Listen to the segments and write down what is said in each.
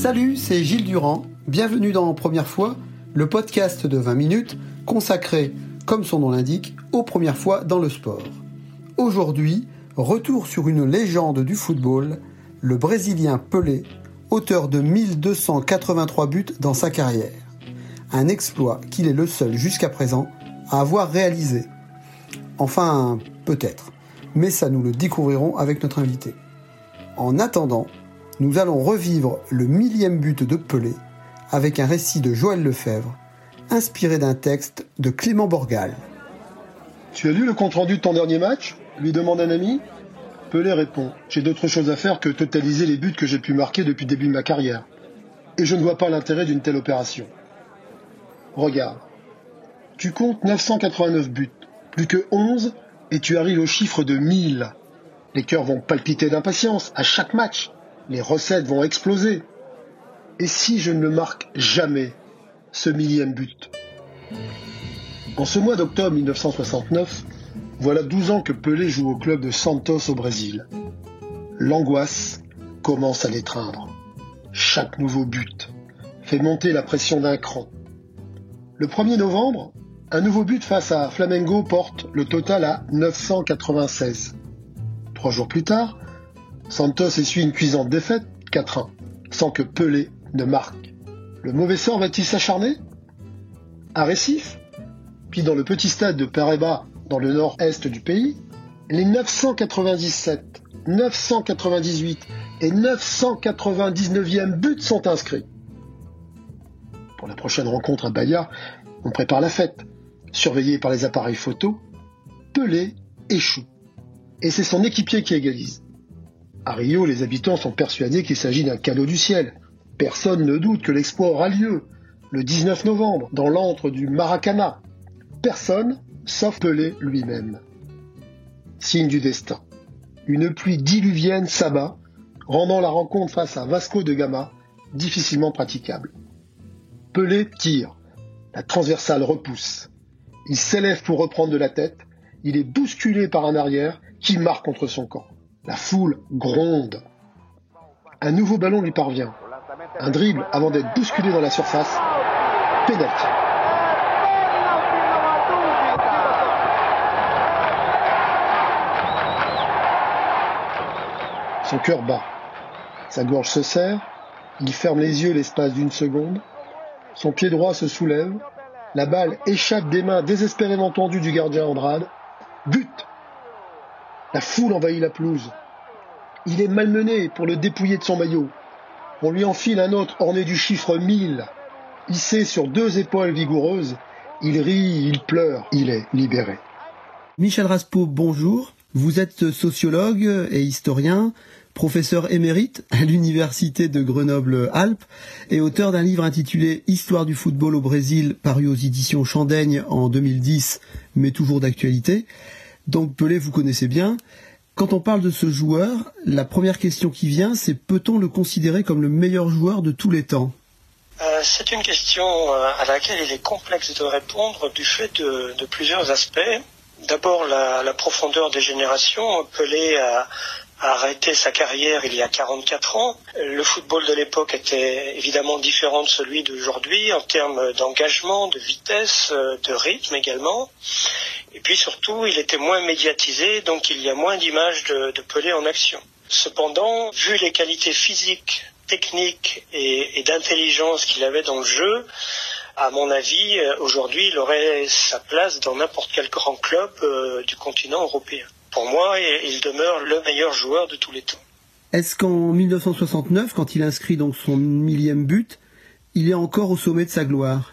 Salut, c'est Gilles Durand. Bienvenue dans Première fois, le podcast de 20 minutes consacré, comme son nom l'indique, aux premières fois dans le sport. Aujourd'hui, retour sur une légende du football, le Brésilien Pelé, auteur de 1283 buts dans sa carrière. Un exploit qu'il est le seul jusqu'à présent à avoir réalisé. Enfin, peut-être. Mais ça nous le découvrirons avec notre invité. En attendant, nous allons revivre le millième but de Pelé avec un récit de Joël Lefebvre, inspiré d'un texte de Clément Borgal. Tu as lu le compte-rendu de ton dernier match? lui demande un ami. Pelé répond J'ai d'autres choses à faire que totaliser les buts que j'ai pu marquer depuis le début de ma carrière. Et je ne vois pas l'intérêt d'une telle opération. Regarde. Tu comptes 989 buts, plus que 11, et tu arrives au chiffre de 1000. Les cœurs vont palpiter d'impatience à chaque match. Les recettes vont exploser. Et si je ne le marque jamais, ce millième but? En ce mois d'octobre 1969, voilà 12 ans que Pelé joue au club de Santos au Brésil. L'angoisse commence à l'étreindre. Chaque nouveau but fait monter la pression d'un cran. Le 1er novembre, un nouveau but face à Flamengo porte le total à 996. Trois jours plus tard, Santos essuie une cuisante défaite, 4-1, sans que Pelé ne marque. Le mauvais sort va-t-il s'acharner? À Récif? Puis dans le petit stade de Pareba, dans le nord-est du pays, les 997, 998 et 999e buts sont inscrits. Pour la prochaine rencontre à Bahia, on prépare la fête. Surveillé par les appareils photo, Pelé échoue. Et c'est son équipier qui égalise. À Rio, les habitants sont persuadés qu'il s'agit d'un cadeau du ciel. Personne ne doute que l'exploit aura lieu le 19 novembre dans l'antre du Maracana. Personne, sauf Pelé lui-même. Signe du destin. Une pluie diluvienne s'abat, rendant la rencontre face à Vasco de Gama difficilement praticable. Pelé tire. La transversale repousse. Il s'élève pour reprendre de la tête. Il est bousculé par un arrière qui marque contre son camp. La foule gronde. Un nouveau ballon lui parvient. Un dribble avant d'être bousculé dans la surface. Pénalty. Son cœur bat. Sa gorge se serre. Il ferme les yeux l'espace d'une seconde. Son pied droit se soulève. La balle échappe des mains désespérément tendues du gardien Andrade. But La foule envahit la pelouse. Il est malmené pour le dépouiller de son maillot. On lui enfile un autre orné du chiffre 1000. Hissé sur deux épaules vigoureuses, il rit, il pleure, il est libéré. Michel Raspo, bonjour. Vous êtes sociologue et historien, professeur émérite à l'université de Grenoble-Alpes et auteur d'un livre intitulé Histoire du football au Brésil, paru aux éditions Chandaigne en 2010, mais toujours d'actualité. Donc Pelé, vous connaissez bien. Quand on parle de ce joueur, la première question qui vient, c'est peut-on le considérer comme le meilleur joueur de tous les temps? Euh, c'est une question euh, à laquelle il est complexe de répondre du fait de, plusieurs aspects. D'abord la, la, profondeur des générations. Pelé a, a, arrêté sa carrière il y a 44 ans. Le football de l'époque était évidemment différent de celui d'aujourd'hui en termes d'engagement, de vitesse, euh, de rythme également. Et puis surtout, il était moins médiatisé, donc il y a moins d'images de, Pelé en action. Cependant, vu les qualités physiques technique et, d'intelligence qu'il avait dans le jeu, à mon avis, aujourd'hui, il aurait sa place dans n'importe quel grand club euh, du continent européen. Pour moi, il demeure le meilleur joueur de tous les temps. Est-ce qu'en 1969, quand il inscrit donc son millième but, il est encore au sommet de sa gloire?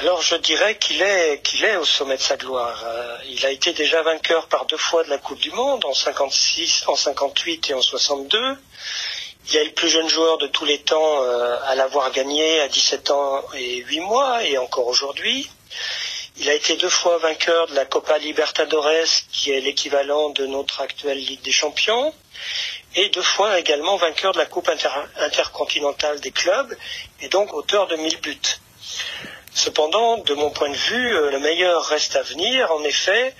Alors je dirais qu'il est qu'il est au sommet de sa gloire. Euh, il a été déjà vainqueur par deux fois de la Coupe du Monde en 56, en 58 et en 62. Il est le plus jeune joueur de tous les temps euh, à l'avoir gagné à 17 ans et 8 mois et encore aujourd'hui. Il a été deux fois vainqueur de la Copa Libertadores, qui est l'équivalent de notre actuelle Ligue des Champions, et deux fois également vainqueur de la Coupe intercontinentale des clubs, et donc auteur de 1000 buts. Cependant, de mon point de vue, euh, le meilleur reste à venir. En effet,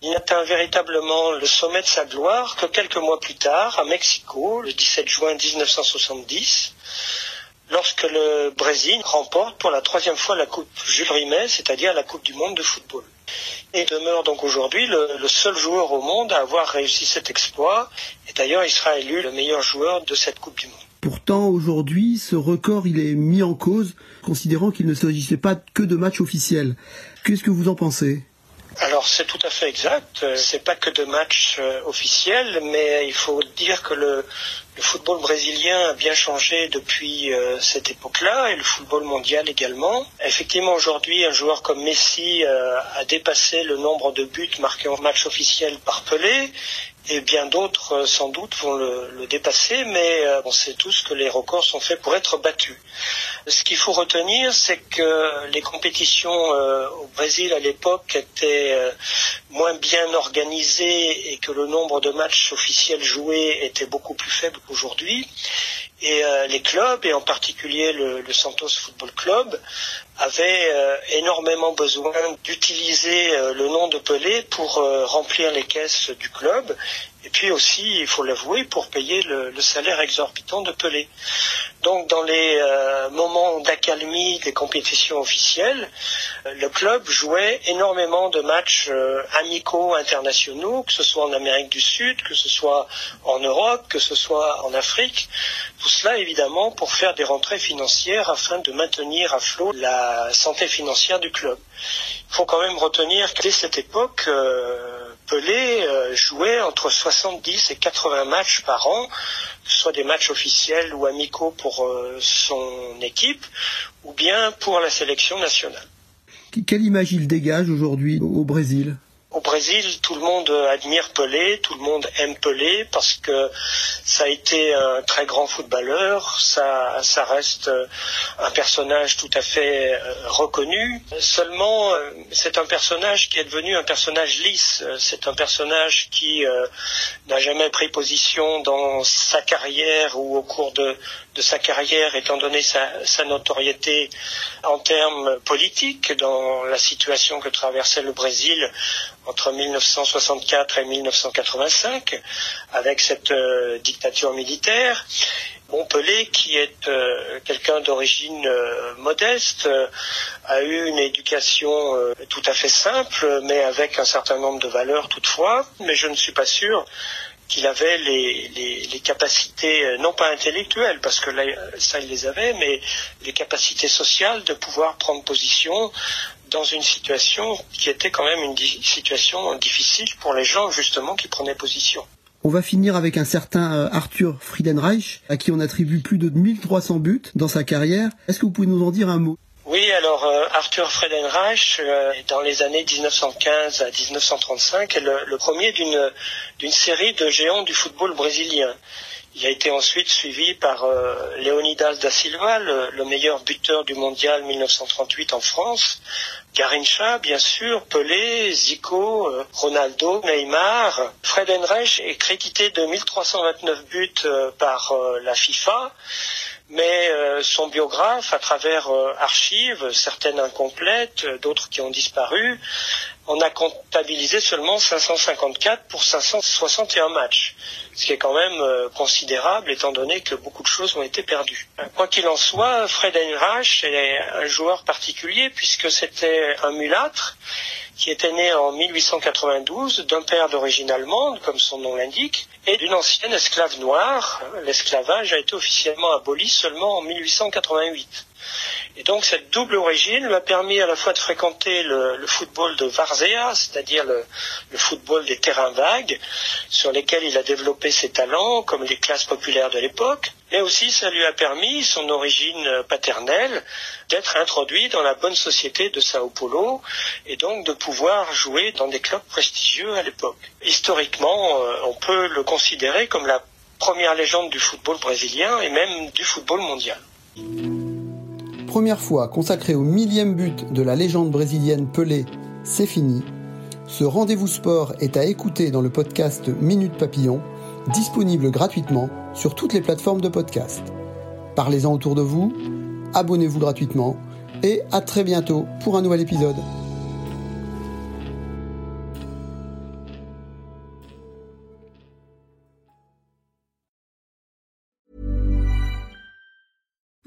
il n'atteint véritablement le sommet de sa gloire que quelques mois plus tard, à Mexico, le 17 juin 1970, lorsque le Brésil remporte pour la troisième fois la Coupe Jules Rimet, c'est-à-dire la Coupe du monde de football. Et demeure donc aujourd'hui le, le, seul joueur au monde à avoir réussi cet exploit. Et d'ailleurs, il sera élu le meilleur joueur de cette Coupe du monde. Pourtant, aujourd'hui, ce record, il est mis en cause, considérant qu'il ne s'agissait pas que de matchs officiels. Qu'est-ce que vous en pensez? Alors c'est tout à fait exact. C'est pas que de matchs euh, officiels, mais il faut dire que le, le football brésilien a bien changé depuis euh, cette époque-là et le football mondial également. Effectivement, aujourd'hui, un joueur comme Messi euh, a dépassé le nombre de buts marqués en match officiel par Pelé et bien d'autres euh, sans doute vont le, dépasser, mais euh, on sait tous que les records sont faits pour être battus. Ce qu'il faut retenir, c'est que les compétitions euh, au Brésil à l'époque étaient moins bien organisées et que le nombre de matchs officiels joués était beaucoup plus faible qu'aujourd'hui. Et les clubs, et en particulier le, Santos Football Club, avaient énormément besoin d'utiliser le nom de Pelé pour remplir les caisses du club et puis aussi, il faut l'avouer, pour payer le, salaire exorbitant de Pelé. Donc dans les euh, moments d'accalmie des compétitions officielles, euh, le club jouait énormément de matchs euh, amicaux internationaux, que ce soit en Amérique du Sud, que ce soit en Europe, que ce soit en Afrique. Tout cela évidemment pour faire des rentrées financières afin de maintenir à flot la santé financière du club. Il faut quand même retenir qu'à cette époque, Pelé euh, jouait entre 70 et 80 matchs par an, soit des matchs officiels ou amicaux pour euh, son équipe, ou bien pour la sélection nationale. Quelle image il dégage aujourd'hui au Brésil? Au Brésil, tout le monde admire Pelé, tout le monde aime Pelé parce que ça a été un très grand footballeur, ça, reste un personnage tout à fait euh, reconnu. Seulement, euh, c'est un personnage qui est devenu un personnage lisse, c'est un personnage qui euh, n'a jamais pris position dans sa carrière ou au cours de, de sa carrière, étant donné sa, sa, notoriété en termes politiques, dans la situation que traversait le Brésil entre 1964 et 1985, avec cette euh, dictature militaire. Bon, qui est euh, quelqu'un d'origine euh, modeste, a eu une éducation tout à fait simple, mais avec un certain nombre de valeurs toutefois. Mais je ne suis pas sûr qu'il avait les, capacités, euh, non pas intellectuelles, parce que là, ça il les avait, mais les capacités sociales de pouvoir prendre position dans une situation qui était quand même une situation difficile pour les gens justement qui prenaient position. On va finir avec un certain euh, Arthur Friedenreich, à qui on attribue plus de 1300 buts dans sa carrière. Est-ce que vous pouvez nous en dire un mot? Oui, alors euh, Arthur Friedenreich, euh, dans les années 1915 à 1935, est le, premier d'une série de géants du football brésilien. Il a été ensuite suivi par euh, Leonidas da Silva, le, meilleur buteur du mondial 1938 en France, Garincha, bien sûr, Pelé, Zico, euh, Ronaldo, Neymar. Friedenreich est crédité de 1329 buts euh, par la FIFA mais euh, son biographe, à travers euh, archives, certaines incomplètes, euh, d'autres qui ont disparu, on a comptabilisé seulement 554 pour 561 matchs, ce qui est quand même considérable étant donné que beaucoup de choses ont été perdues. Quoi qu'il en soit, Fred Heinrich est un joueur particulier puisque c'était un mulâtre qui était né en 1892 d'un père d'origine allemande, comme son nom l'indique, et d'une ancienne esclave noire. L'esclavage a été officiellement aboli seulement en 1888. Et donc cette double origine lui a permis à la fois de fréquenter le, football de Varzea, c'est-à-dire le, football des terrains vagues, sur lesquels il a développé ses talents, comme les classes populaires de l'époque, mais aussi ça lui a permis, son origine paternelle, d'être introduit dans la bonne société de Sao Paulo et donc de pouvoir jouer dans des clubs prestigieux à l'époque. Historiquement, euh, on peut le considérer comme la première légende du football brésilien et même du football mondial. Première fois consacrée au millième but de la légende brésilienne Pelé, c'est fini. Ce rendez-vous sport est à écouter dans le podcast Minute Papillon, disponible gratuitement sur toutes les plateformes de podcast. Parlez-en autour de vous, abonnez-vous gratuitement et à très bientôt pour un nouvel épisode.